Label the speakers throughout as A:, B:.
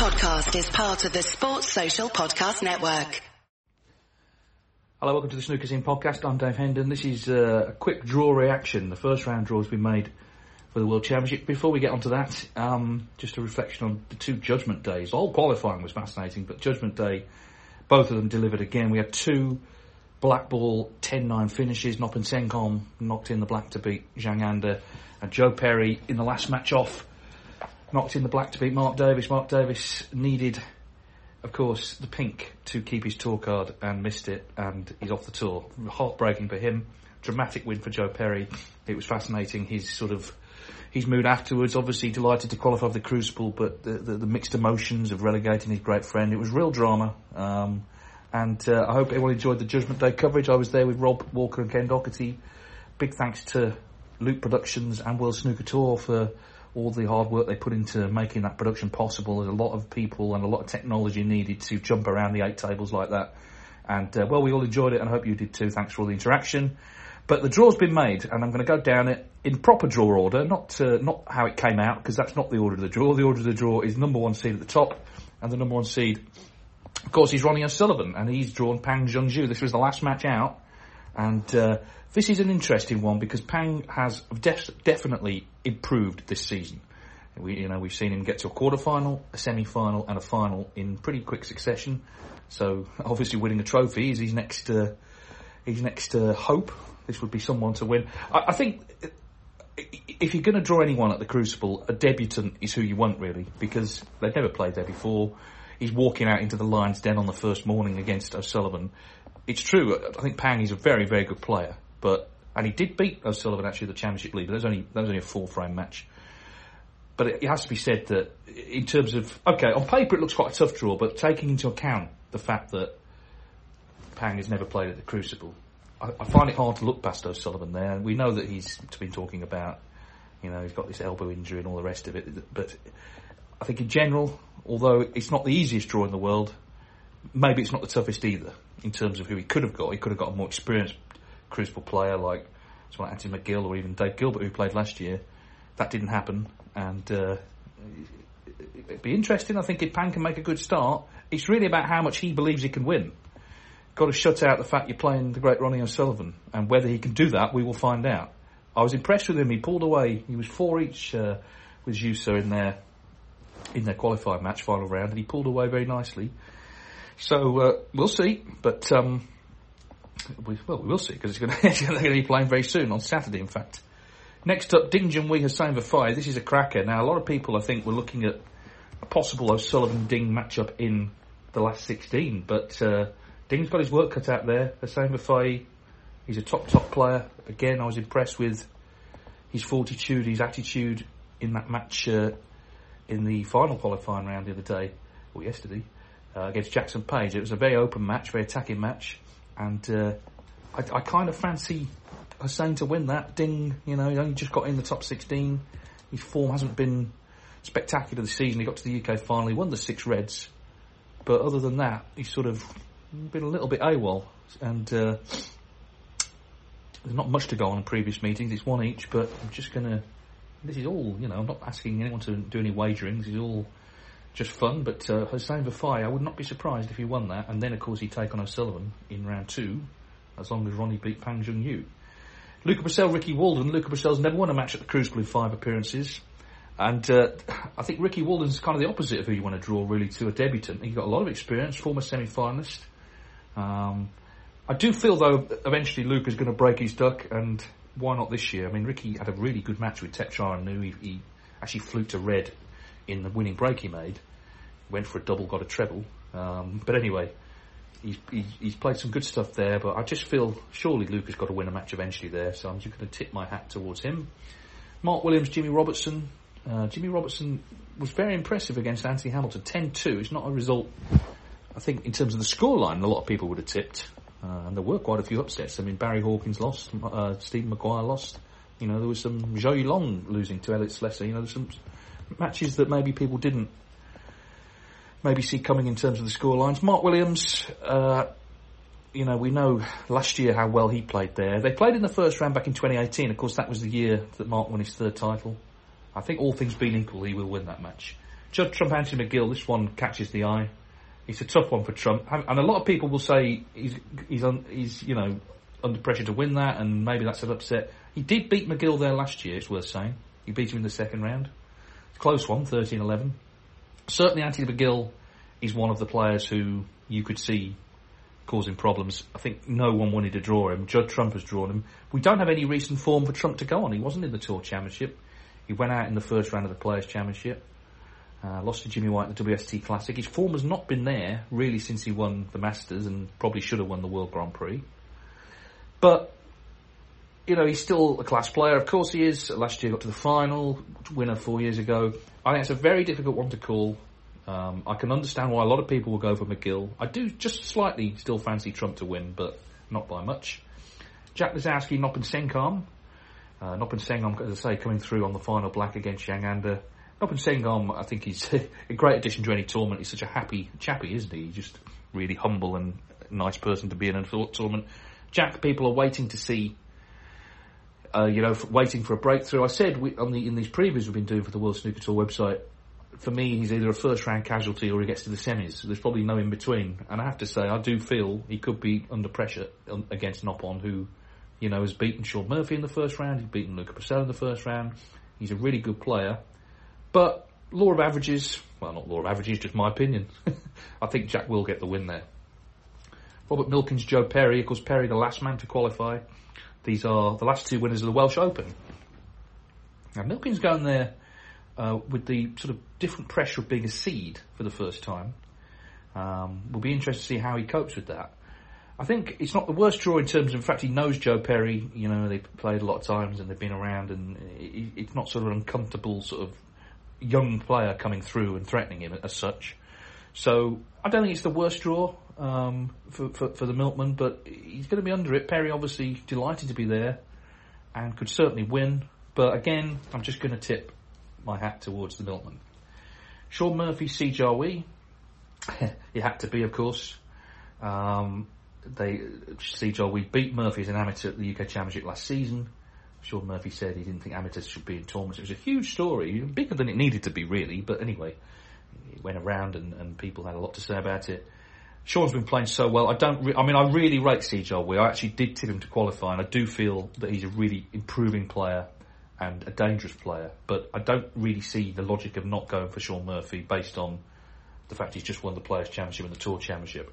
A: podcast is part of the Sports Social Podcast Network.
B: Hello, welcome to the Snooker Scene podcast. I'm Dave Hendon. This is uh, a quick draw reaction. The first round draw has been made for the World Championship. Before we get onto that, um, just a reflection on the two Judgment Days. All qualifying was fascinating, but Judgment Day, both of them delivered again. We had two black ball 10-9 finishes. Noppon Saengkham knocked in the black to beat Zhang and Joe Perry in the last match off knocked in the black to beat Mark Davis. Mark Davis needed, of course, the pink to keep his tour card and missed it, and he's off the tour. Heartbreaking for him. Dramatic win for Joe Perry. It was fascinating. His sort of his mood afterwards. Obviously delighted to qualify for the Crucible, but the, the, the mixed emotions of relegating his great friend. It was real drama. Um, and uh, I hope everyone enjoyed the Judgment Day coverage. I was there with Rob Walker and Ken Doherty. Big thanks to Luke Productions and World Snooker Tour for all the hard work they put into making that production possible. There's a lot of people and a lot of technology needed to jump around the eight tables like that. And uh, well, we all enjoyed it, and I hope you did too. Thanks for all the interaction. But the draw's been made, and I'm going to go down it in proper draw order, not uh, not how it came out, because that's not the order of the draw. The order of the draw is number one seed at the top, and the number one seed, of course, is Ronnie O'Sullivan, and he's drawn Pang Junxu. This was the last match out, and uh, this is an interesting one because Pang has def- definitely improved this season. We, you know, we've seen him get to a quarter final, a semi final, and a final in pretty quick succession. So obviously, winning a trophy is his next uh, his next uh, hope. This would be someone to win. I, I think if you're going to draw anyone at the Crucible, a debutant is who you want really because they've never played there before. He's walking out into the Lions Den on the first morning against O'Sullivan. It's true. I think Pang is a very, very good player. But and he did beat O'Sullivan actually the championship league. But that was only that was only a four frame match. But it, it has to be said that in terms of okay, on paper it looks quite a tough draw, but taking into account the fact that Pang has never played at the Crucible, I, I find it hard to look past O'Sullivan there. We know that he's been talking about, you know, he's got this elbow injury and all the rest of it. But I think in general, although it's not the easiest draw in the world, maybe it's not the toughest either in terms of who he could have got. He could have got a more experienced crucible player like someone like Anthony McGill or even Dave Gilbert who played last year. That didn't happen, and uh, it'd be interesting. I think if Pang can make a good start, it's really about how much he believes he can win. Got to shut out the fact you're playing the great Ronnie O'Sullivan, and whether he can do that, we will find out. I was impressed with him. He pulled away. He was four each uh, with Jusa in their in their qualifying match final round, and he pulled away very nicely. So uh, we'll see, but um, we, well, we will see because they're going to be playing very soon on Saturday, in fact. Next up, Ding Junhui Hossein Vafaei. This is a cracker. Now, a lot of people, I think, were looking at a possible O'Sullivan Ding matchup in the last 16, but uh, Ding's got his work cut out there. Hossein Vafaei, he's a top, top player. Again, I was impressed with his fortitude, his attitude in that match uh, in the final qualifying round the other day, or yesterday, uh, against Jackson Page. It was a very open match, very attacking match and uh, I, I, kind of fancy Hossein to win that. Ding, you know, he only just got in the top 16. His form hasn't been spectacular this season. He got to the UK final, he won the six Reds, but other than that, he's sort of been a little bit AWOL, and uh, there's not much to go on in previous meetings. It's one each, but I'm just gonna. This is all, you know. I'm not asking anyone to do any wagerings. It's all just fun. But uh, Hossein Vafaei, I would not be surprised if he won that. And then, of course, he'd take on O'Sullivan in round two, as long as Ronnie beat Pang Junxu. Luca Brecel, Ricky Walden. Luca Brecel's never won a match at the Crucible in five appearances. And uh, I think Ricky Walden's kind of the opposite of who you want to draw, really, to a debutant. He's got a lot of experience, former semi-finalist. Um, I do feel, though, eventually Luca's going to break his duck, and why not this year? I mean, Ricky had a really good match with Thepchaiya Un-Nooh. He, he actually flew to red in the winning break he made. Went for a double, got a treble. Um, but anyway, he's, he's, played some good stuff there. But I just feel surely Luca's got to win a match eventually there. So I'm just going to tip my hat towards him. Mark Williams, Jimmy Robertson. Uh, Jimmy Robertson was very impressive against Anthony Hamilton. 10-2. It's not a result. I think in terms of the scoreline, a lot of people would have tipped. Uh, and there were quite a few upsets. I mean, Barry Hawkins lost, uh, Stephen Maguire lost. You know, there was some Zhou Yuelong losing to Elliot Slessor. You know, there's some matches that maybe people didn't maybe see coming in terms of the scorelines. Mark Williams, uh, you know, we know last year how well he played there. They played in the first round back in 2018. Of course, that was the year that Mark won his third title. I think all things being equal, he will win that match. Judd Trump, Anthony McGill. This one catches the eye. It's a tough one for Trump, and a lot of people will say he's he's un, he's you know under pressure to win that, and maybe that's an upset. He did beat McGill there last year. It's worth saying he beat him in the second round. Close one, 13-11. Certainly, Anthony McGill is one of the players who you could see causing problems. I think no one wanted to draw him. Judd Trump has drawn him. We don't have any recent form for Trump to go on. He wasn't in the Tour Championship. He went out in the first round of the Players Championship. Uh, lost to Jimmy White in the WST Classic. His form has not been there really since he won the Masters and probably should have won the World Grand Prix. But you know he's still a class player. Of course he is. Last year got to the final, winner four years ago. I think it's a very difficult one to call. Um, I can understand why a lot of people will go for McGill. I do just slightly still fancy Trump to win, but not by much. Jack Lisowski, Noppon Saengkham. Uh, Noppon Saengkham, as I say, coming through on the final black against Zhang Anda. Noppon Saengkham, I think he's a great addition to any tournament. He's such a happy chappy, isn't he? He's just really humble and nice person to be in a tournament. Jack, people are waiting to see uh, you know, waiting for a breakthrough. I said we, on the in these previews we've been doing for the World Snooker Tour website for me, he's either a first round casualty or he gets to the semis. There's probably no in between. And I have to say, I do feel he could be under pressure against Noppon, who, you know, has beaten Shaun Murphy in the first round. He's beaten Luca Brecel in the first round. He's a really good player. But law of averages, well, not law of averages, just my opinion. I think Jack will get the win there. Robert Milkins, Joe Perry. Course, Perry, the last man to qualify. These are the last two winners of the Welsh Open. Now, Milkins going there uh, with the sort of different pressure of being a seed for the first time. Um, we'll be interested to see how he copes with that. I think it's not the worst draw in terms of, in fact, he knows Joe Perry. You know, they played a lot of times and they've been around, and it's not sort of an uncomfortable sort of young player coming through and threatening him as such. So I don't think it's the worst draw um, for, for, for the Milkman, but he's going to be under it. Perry obviously delighted to be there and could certainly win. But again, I'm just going to tip my hat towards the milkman. Shaun Murphy, Jiahui. it had to be, of course. Um, they Jiahui beat Murphy as an amateur at the UK Championship last season. Shaun Murphy said he didn't think amateurs should be in tournaments. It was a huge story, bigger than it needed to be, really. But anyway, it went around and, and people had a lot to say about it. Shaun's been playing so well. I don't. Re- I mean, I really rate Si Jiahui. I actually did tip him to qualify, and I do feel that he's a really improving player and a dangerous player. But I don't really see the logic of not going for Shaun Murphy based on the fact he's just won the Players' Championship and the Tour Championship.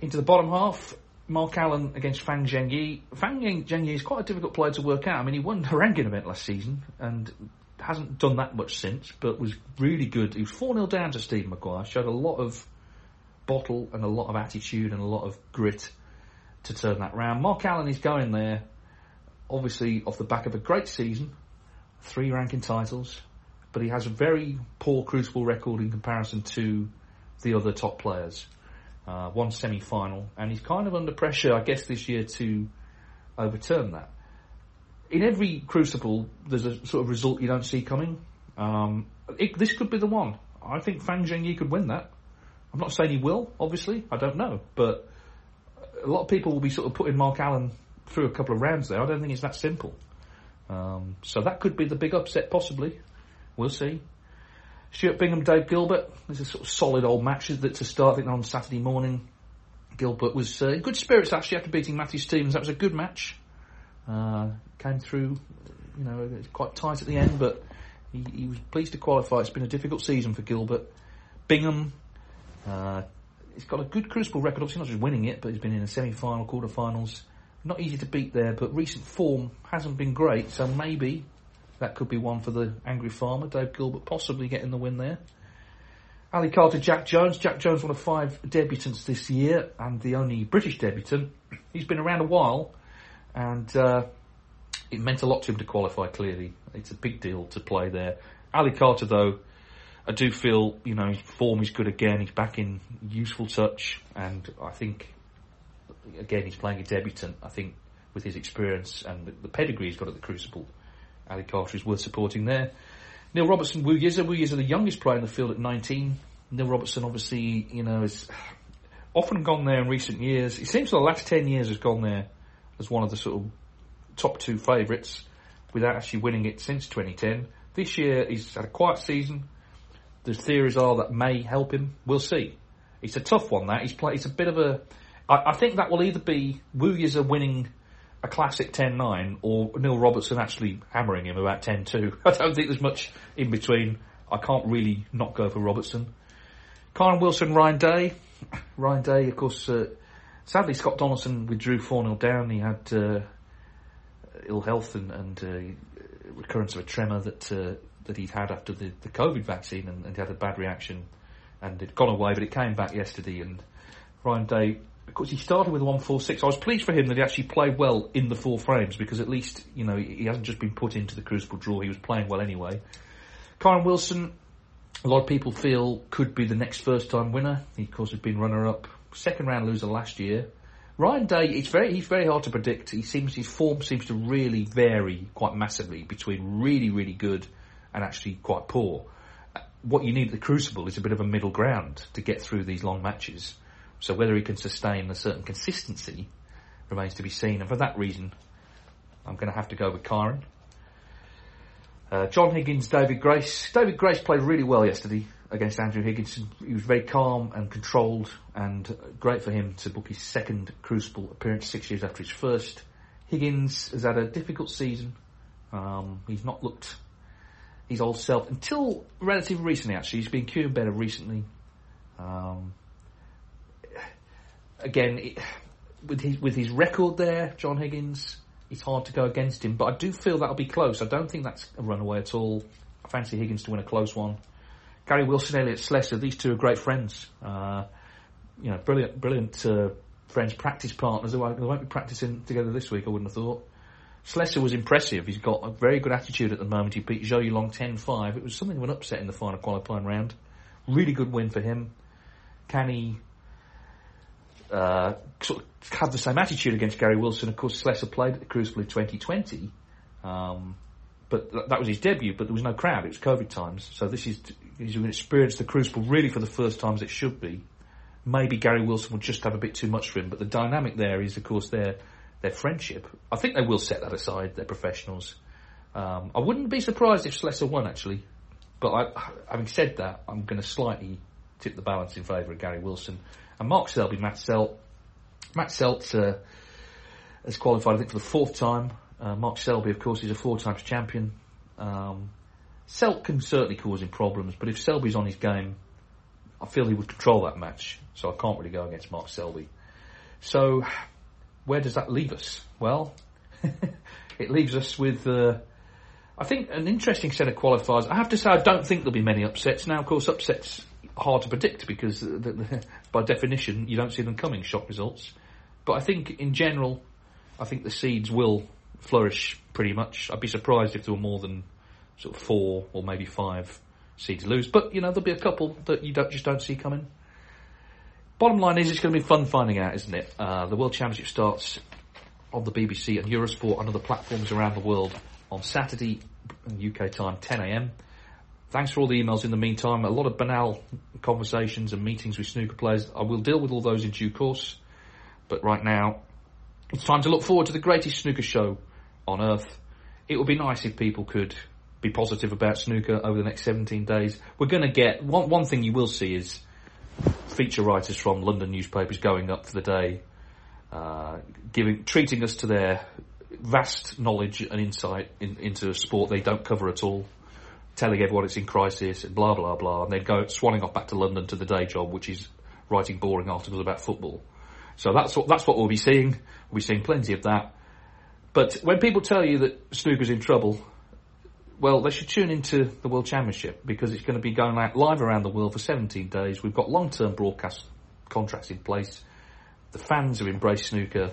B: Into the bottom half, Mark Allen against Fan Zhengyi. Fan Zhengyi is quite a difficult player to work out. I mean, he won the ranking event last season and hasn't done that much since, but was really good. He was 4 0 down to Steve Maguire, showed a lot of bottle and a lot of attitude and a lot of grit to turn that round. Mark Allen is going there obviously off the back of a great season, three ranking titles, but he has a very poor crucible record in comparison to the other top players. Uh, one semi-final, and he's kind of under pressure, I guess, this year to overturn that. In every crucible, there's a sort of result you don't see coming. Um, it, this could be the one. I think Fan Zhengyi could win that. I'm not saying he will, obviously. I don't know, but a lot of people will be sort of putting Mark Allen through a couple of rounds there. I don't think it's that simple. Um, so that could be the big upset, possibly. We'll see. Stuart Bingham, Dave Gilbert. There's a sort of solid old match that to start. I think on Saturday morning, Gilbert was uh, in good spirits actually after beating Matthew Stevens. That was a good match. Uh, came through, you know, quite tight at the end, but he, he, was pleased to qualify. It's been a difficult season for Gilbert. Bingham, uh, he's got a good crucible record. Obviously, not just winning it, but he's been in a semi-final, quarter-finals. Not easy to beat there, but recent form hasn't been great, so maybe that could be one for the angry farmer. Dave Gilbert possibly getting the win there. Ali Carter, Jack Jones. Jack Jones, one of five debutants this year, and the only British debutant. He's been around a while, and uh, it meant a lot to him to qualify. Clearly, it's a big deal to play there. Ali Carter, though, I do feel you know his form is good again. He's back in useful touch, and I think again, he's playing a debutant. I think with his experience and the, the pedigree he's got at the Crucible, Ali Carter is worth supporting there. Neil Robertson, Wu Yize. Wu Yize, the youngest player in the field at 19. Neil Robertson, obviously, you know, has often gone there in recent years. It seems for the last 10 years has gone there as one of the sort of top two favourites without actually winning it since 2010. This year he's had a quiet season, the theories are that may help him. We'll see. It's a tough one. That he's play. It's a bit of a. I, I think that will either be Wu Yize winning a classic 10-9 or Neil Robertson actually hammering him about 10-2. I don't think there's much in between. I can't really not go for Robertson. Kyren Wilson, Ryan Day. Ryan Day, of course, uh, sadly Scott Donaldson withdrew 4-0 down. He had uh, ill health and, and uh, recurrence of a tremor that uh, that he'd had after the, the COVID vaccine and, and he had a bad reaction and it'd gone away, but it came back yesterday. And Ryan Day, of course, he started with a 146. I was pleased for him that he actually played well in the four frames because at least, you know, he hasn't just been put into the Crucible draw, he was playing well anyway. Kyren Wilson, a lot of people feel could be the next first time winner. He, of course, has been runner up, second round loser last year. Ryan Day, it's very, he's very hard to predict. He seems, his form seems to really vary quite massively between really, really good and actually quite poor. What you need at the Crucible is a bit of a middle ground to get through these long matches. So whether he can sustain a certain consistency remains to be seen. And for that reason, I'm going to have to go with Kyren. Uh, John Higgins, David Grace. David Grace played really well yesterday against Andrew Higgins. He was very calm and controlled, and great for him to book his second Crucible appearance six years after his first. Higgins has had a difficult season. Um, he's not looked his old self until relatively recently. Actually, he's been cueing better recently. Um, again, it, with his with his record there, John Higgins, it's hard to go against him. But I do feel that'll be close. I don't think that's a runaway at all. I fancy Higgins to win a close one. Gary Wilson, Elliot Slessor, these two are great friends. Uh, you know, brilliant, brilliant uh, friends, practice partners. They won't, they won't be practicing together this week. I wouldn't have thought. Slessor was impressive. He's got a very good attitude at the moment. He beat Zhou Yuelong 10-5. It was something of an upset in the final qualifying round. Really good win for him. Can he uh, sort of have the same attitude against Gary Wilson? Of course, Slessor played at the Crucible in 2020. Um, but th- that was his debut, but there was no crowd. It was COVID times. So this is, he's going to experience the Crucible really for the first time as it should be. Maybe Gary Wilson will just have a bit too much for him, but the dynamic there is, of course, their their friendship. I think they will set that aside. They're professionals. Um, I wouldn't be surprised if Slessor won actually, but I, having said that, I'm going to slightly tip the balance in favour of Gary Wilson and Mark Selby. Matt Selt. Matt Selt uh, has qualified, I think, for the fourth time. Uh, Mark Selby, of course, is a four times champion. Um, Selt can certainly cause him problems, but if Selby's on his game, I feel he would control that match. So I can't really go against Mark Selby. So where does that leave us? Well, it leaves us with, uh, I think, an interesting set of qualifiers. I have to say, I don't think there'll be many upsets. Now, of course, upsets are hard to predict because, the, the, by definition, you don't see them coming. Shock results, but I think in general, I think the seeds will flourish pretty much. I'd be surprised if there were more than sort of four or maybe five seeds lose. But you know, there'll be a couple that you don't just don't see coming. Bottom line is, it's going to be fun finding out, isn't it? Uh, the World Championship starts on the BBC and Eurosport and other platforms around the world on Saturday, UK time, 10am. Thanks for all the emails in the meantime. A lot of banal conversations and meetings with snooker players. I will deal with all those in due course. But right now, it's time to look forward to the greatest snooker show on earth. It would be nice if people could be positive about snooker over the next 17 days. We're going to get, one, one thing you will see is feature writers from London newspapers going up for the day, uh, giving, treating us to their vast knowledge and insight in, into a sport they don't cover at all, telling everyone it's in crisis and blah blah blah, and then go swanning off back to London to the day job, which is writing boring articles about football. So that's what that's what we'll be seeing. We'll be seeing plenty of that. But when people tell you that snooker's in trouble, well, they should tune into the World Championship because it's going to be going out live around the world for 17 days. We've got long-term broadcast contracts in place. The fans have embraced snooker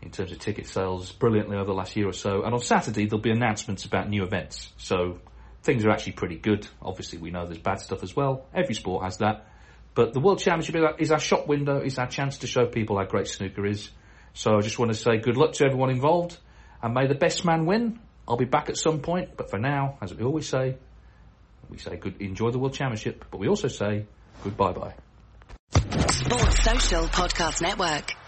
B: in terms of ticket sales brilliantly over the last year or so. And on Saturday, there'll be announcements about new events. So things are actually pretty good. Obviously, we know there's bad stuff as well. Every sport has that. But the World Championship is our shop window, is our chance to show people how great snooker is. So I just want to say good luck to everyone involved and may the best man win. I'll be back at some point, but for now, as we always say, we say good, enjoy the World Championship, but we also say goodbye bye.
A: Sports Social Podcast Network.